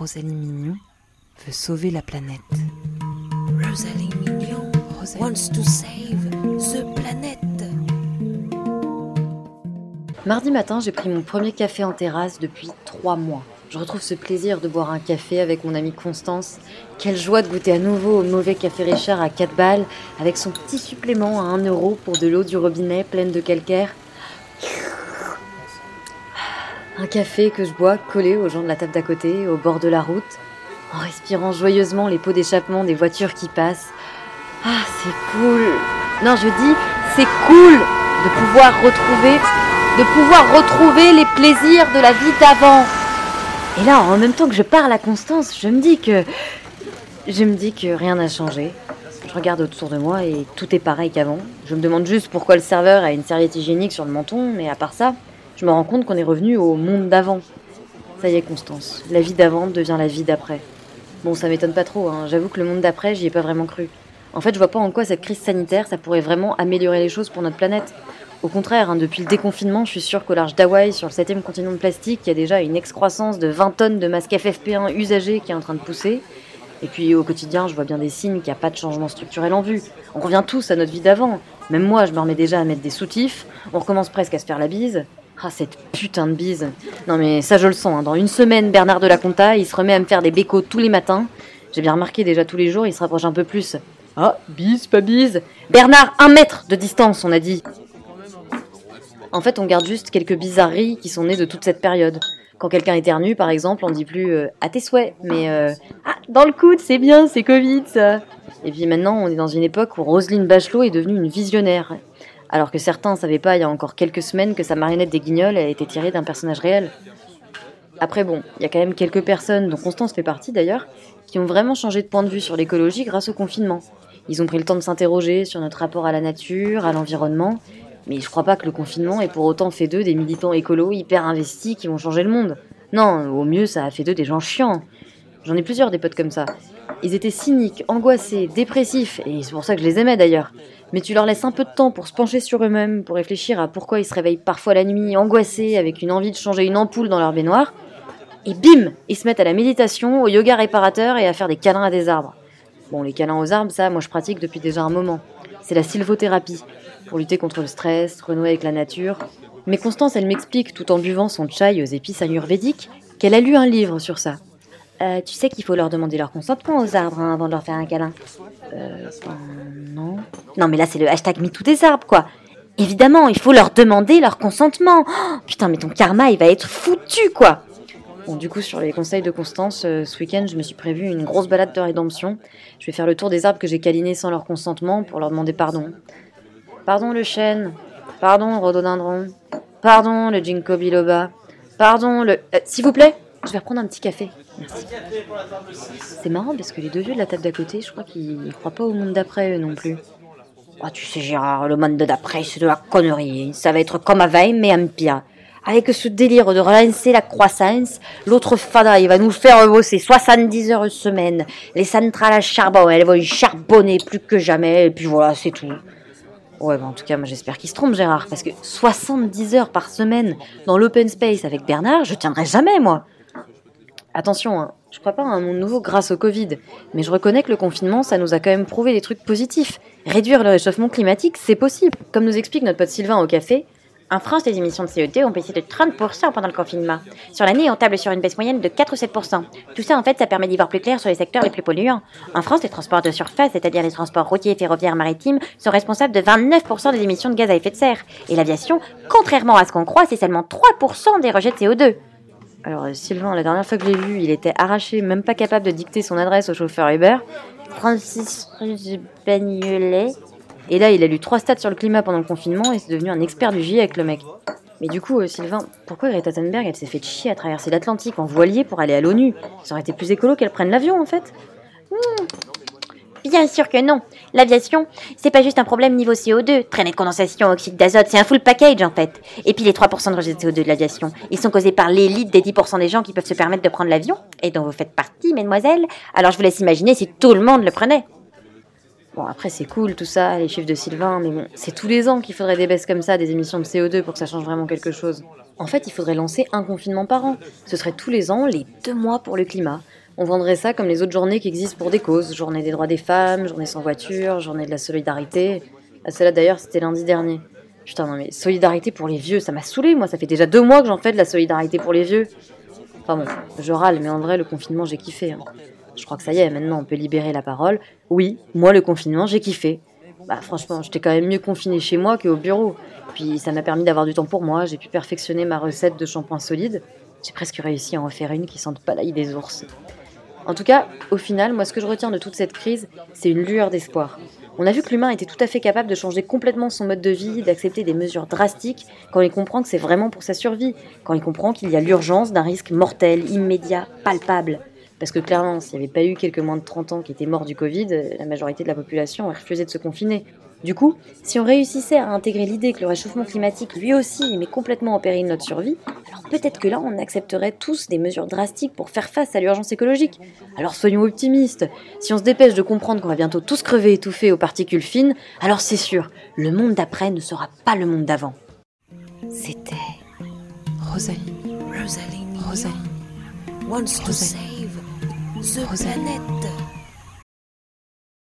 Rosalie Mignon veut sauver la planète. Rosalie Mignon wants to save the planet. Mardi matin, j'ai pris mon premier café en terrasse depuis trois mois. Je retrouve ce plaisir de boire un café avec mon amie Constance. Quelle joie de goûter à nouveau au mauvais café Richard à 4 balles, avec son petit supplément à 1 euro pour de l'eau du robinet pleine de calcaire. Un café que je bois collé aux gens de la table d'à côté, au bord de la route, en respirant joyeusement les pots d'échappement des voitures qui passent. Ah, c'est cool. Non, je dis, c'est cool de pouvoir retrouver, de pouvoir retrouver les plaisirs de la vie d'avant. Et là, en même temps que je parle à Constance, je me dis que, je me dis que rien n'a changé. Je regarde autour de moi et tout est pareil qu'avant. Je me demande juste pourquoi le serveur a une serviette hygiénique sur le menton, mais à part ça, je me rends compte qu'on est revenu au monde d'avant. Ça y est, Constance, la vie d'avant devient la vie d'après. Bon, ça m'étonne pas trop, hein. j'avoue que le monde d'après, j'y ai pas vraiment cru. En fait, je vois pas en quoi cette crise sanitaire, ça pourrait vraiment améliorer les choses pour notre planète. Au contraire, hein, depuis le déconfinement, je suis sûre qu'au large d'Hawaï, sur le 7 continent de plastique, il y a déjà une excroissance de 20 tonnes de masques FFP1 usagés qui est en train de pousser. Et puis au quotidien, je vois bien des signes qu'il n'y a pas de changement structurel en vue. On revient tous à notre vie d'avant. Même moi, je me remets déjà à mettre des soutifs. On recommence presque à se faire la bise. Ah, cette putain de bise. Non mais ça, je le sens. hein. Dans une semaine, Bernard de la Conta, il se remet à me faire des bécos tous les matins. J'ai bien remarqué déjà tous les jours, il se rapproche un peu plus. Ah, bise, pas bise. Bernard, un mètre de distance, on a dit. En fait, on garde juste quelques bizarreries qui sont nées de toute cette période. Quand quelqu'un éternue, par exemple, on dit plus euh, à tes souhaits, mais euh, ah, dans le coude, c'est bien, c'est Covid, ça. Et puis maintenant, on est dans une époque où Roselyne Bachelot est devenue une visionnaire. Alors que certains savaient pas il y a encore quelques semaines que sa marionnette des guignols a été tirée d'un personnage réel. Après, bon, il y a quand même quelques personnes, dont Constance fait partie d'ailleurs, qui ont vraiment changé de point de vue sur l'écologie grâce au confinement. Ils ont pris le temps de s'interroger sur notre rapport à la nature, à l'environnement, mais je crois pas que le confinement ait pour autant fait d'eux des militants écolos hyper investis qui vont changer le monde. Non, au mieux, ça a fait d'eux des gens chiants. J'en ai plusieurs des potes comme ça. Ils étaient cyniques, angoissés, dépressifs, et c'est pour ça que je les aimais d'ailleurs. Mais tu leur laisses un peu de temps pour se pencher sur eux-mêmes, pour réfléchir à pourquoi ils se réveillent parfois la nuit angoissés, avec une envie de changer une ampoule dans leur baignoire, et bim Ils se mettent à la méditation, au yoga réparateur et à faire des câlins à des arbres. Bon, les câlins aux arbres, ça, moi je pratique depuis déjà un moment. C'est la sylvothérapie, pour lutter contre le stress, renouer avec la nature. Mais Constance, elle m'explique, tout en buvant son chai aux épices ayurvédiques, qu'elle a lu un livre sur ça. Euh, tu sais qu'il faut leur demander leur consentement aux arbres hein, avant de leur faire un câlin. Euh, non. Non, mais là, c'est le hashtag MeToo des arbres, quoi. Évidemment, il faut leur demander leur consentement. Oh, putain, mais ton karma, il va être foutu, quoi. Bon, du coup, sur les conseils de Constance, euh, ce week-end, je me suis prévu une grosse balade de rédemption. Je vais faire le tour des arbres que j'ai câlinés sans leur consentement pour leur demander pardon. Pardon le chêne. Pardon le rhododendron. Pardon le ginkgo biloba. Pardon le... Euh, S'il vous plaît, je vais reprendre un petit café. Merci. C'est marrant parce que les deux vieux de la table d'à côté, je crois qu'ils croient pas au monde d'après eux non plus. Ah, tu sais, Gérard, le monde d'après, c'est de la connerie. Ça va être comme avant, mais en pire. Avec ce délire de relancer la croissance, l'autre fada, il va nous faire bosser 70 heures semaine. Les centrales à charbon, elles vont charbonner plus que jamais, et puis voilà, c'est tout. Ouais, bah en tout cas, moi j'espère qu'il se trompe, Gérard, parce que 70 heures par semaine dans l'open space avec Bernard, je tiendrai jamais, moi. Attention, hein, je crois pas à un monde nouveau grâce au Covid, mais je reconnais que le confinement, ça nous a quand même prouvé des trucs positifs. Réduire le réchauffement climatique, c'est possible. Comme nous explique notre pote Sylvain au café, en France, les émissions de CO2 ont baissé de 30% pendant le confinement. Sur l'année, on table sur une baisse moyenne de 4 ou 7%. Tout ça, en fait, ça permet d'y voir plus clair sur les secteurs les plus polluants. En France, les transports de surface, c'est-à-dire les transports routiers, ferroviaires, maritimes, sont responsables de 29% des émissions de gaz à effet de serre. Et l'aviation, contrairement à ce qu'on croit, c'est seulement 3% des rejets de CO2. Alors, euh, Sylvain, la dernière fois que je l'ai vu, il était arraché, même pas capable de dicter son adresse au chauffeur Uber. 36 rue du Bagnolet. Et là, il a lu trois stats sur le climat pendant le confinement et c'est devenu un expert du GIEC, le mec. Mais du coup, euh, Sylvain, pourquoi Greta Thunberg, elle s'est fait chier à traverser l'Atlantique en voilier pour aller à l'ONU? Ça aurait été plus écolo qu'elle prenne l'avion, en fait. Hmm. Bien sûr que non. L'aviation, c'est pas juste un problème niveau CO2, traînée de condensation, oxyde d'azote, c'est un full package en fait. Et puis les 3% de rejet de CO2 de l'aviation, ils sont causés par l'élite des 10% des gens qui peuvent se permettre de prendre l'avion, et dont vous faites partie, mesdemoiselles. Alors je vous laisse imaginer si tout le monde le prenait. Bon, après, c'est cool tout ça, les chiffres de Sylvain, mais bon, c'est tous les ans qu'il faudrait des baisses comme ça, des émissions de CO2 pour que ça change vraiment quelque chose. En fait, il faudrait lancer un confinement par an. Ce serait tous les ans, les deux mois pour le climat. On vendrait ça comme les autres journées qui existent pour des causes. Journée des droits des femmes, journée sans voiture, journée de la solidarité. Ah, celle-là d'ailleurs, c'était lundi dernier. Putain, non mais solidarité pour les vieux, ça m'a saoulé, moi. Ça fait déjà deux mois que j'en fais de la solidarité pour les vieux. Enfin bon, je râle, mais en vrai, le confinement, j'ai kiffé. hein. Je crois que ça y est, maintenant, on peut libérer la parole. Oui, moi, le confinement, j'ai kiffé. Bah franchement, j'étais quand même mieux confiné chez moi qu'au bureau. Puis ça m'a permis d'avoir du temps pour moi, j'ai pu perfectionner ma recette de shampoing solide. J'ai presque réussi à en faire une qui sente pas l'ail des ours. En tout cas, au final, moi ce que je retiens de toute cette crise, c'est une lueur d'espoir. On a vu que l'humain était tout à fait capable de changer complètement son mode de vie, d'accepter des mesures drastiques quand il comprend que c'est vraiment pour sa survie, quand il comprend qu'il y a l'urgence d'un risque mortel, immédiat, palpable. Parce que clairement, s'il n'y avait pas eu quelques moins de 30 ans qui étaient morts du Covid, la majorité de la population aurait refusé de se confiner. Du coup, si on réussissait à intégrer l'idée que le réchauffement climatique, lui aussi, met complètement en péril notre survie, alors peut-être que là, on accepterait tous des mesures drastiques pour faire face à l'urgence écologique. Alors soyons optimistes. Si on se dépêche de comprendre qu'on va bientôt tous crever étouffés aux particules fines, alors c'est sûr, le monde d'après ne sera pas le monde d'avant. C'était Rosalie, Rosalie Rosalie, wants to Rosalie. save the Rosalie. planet.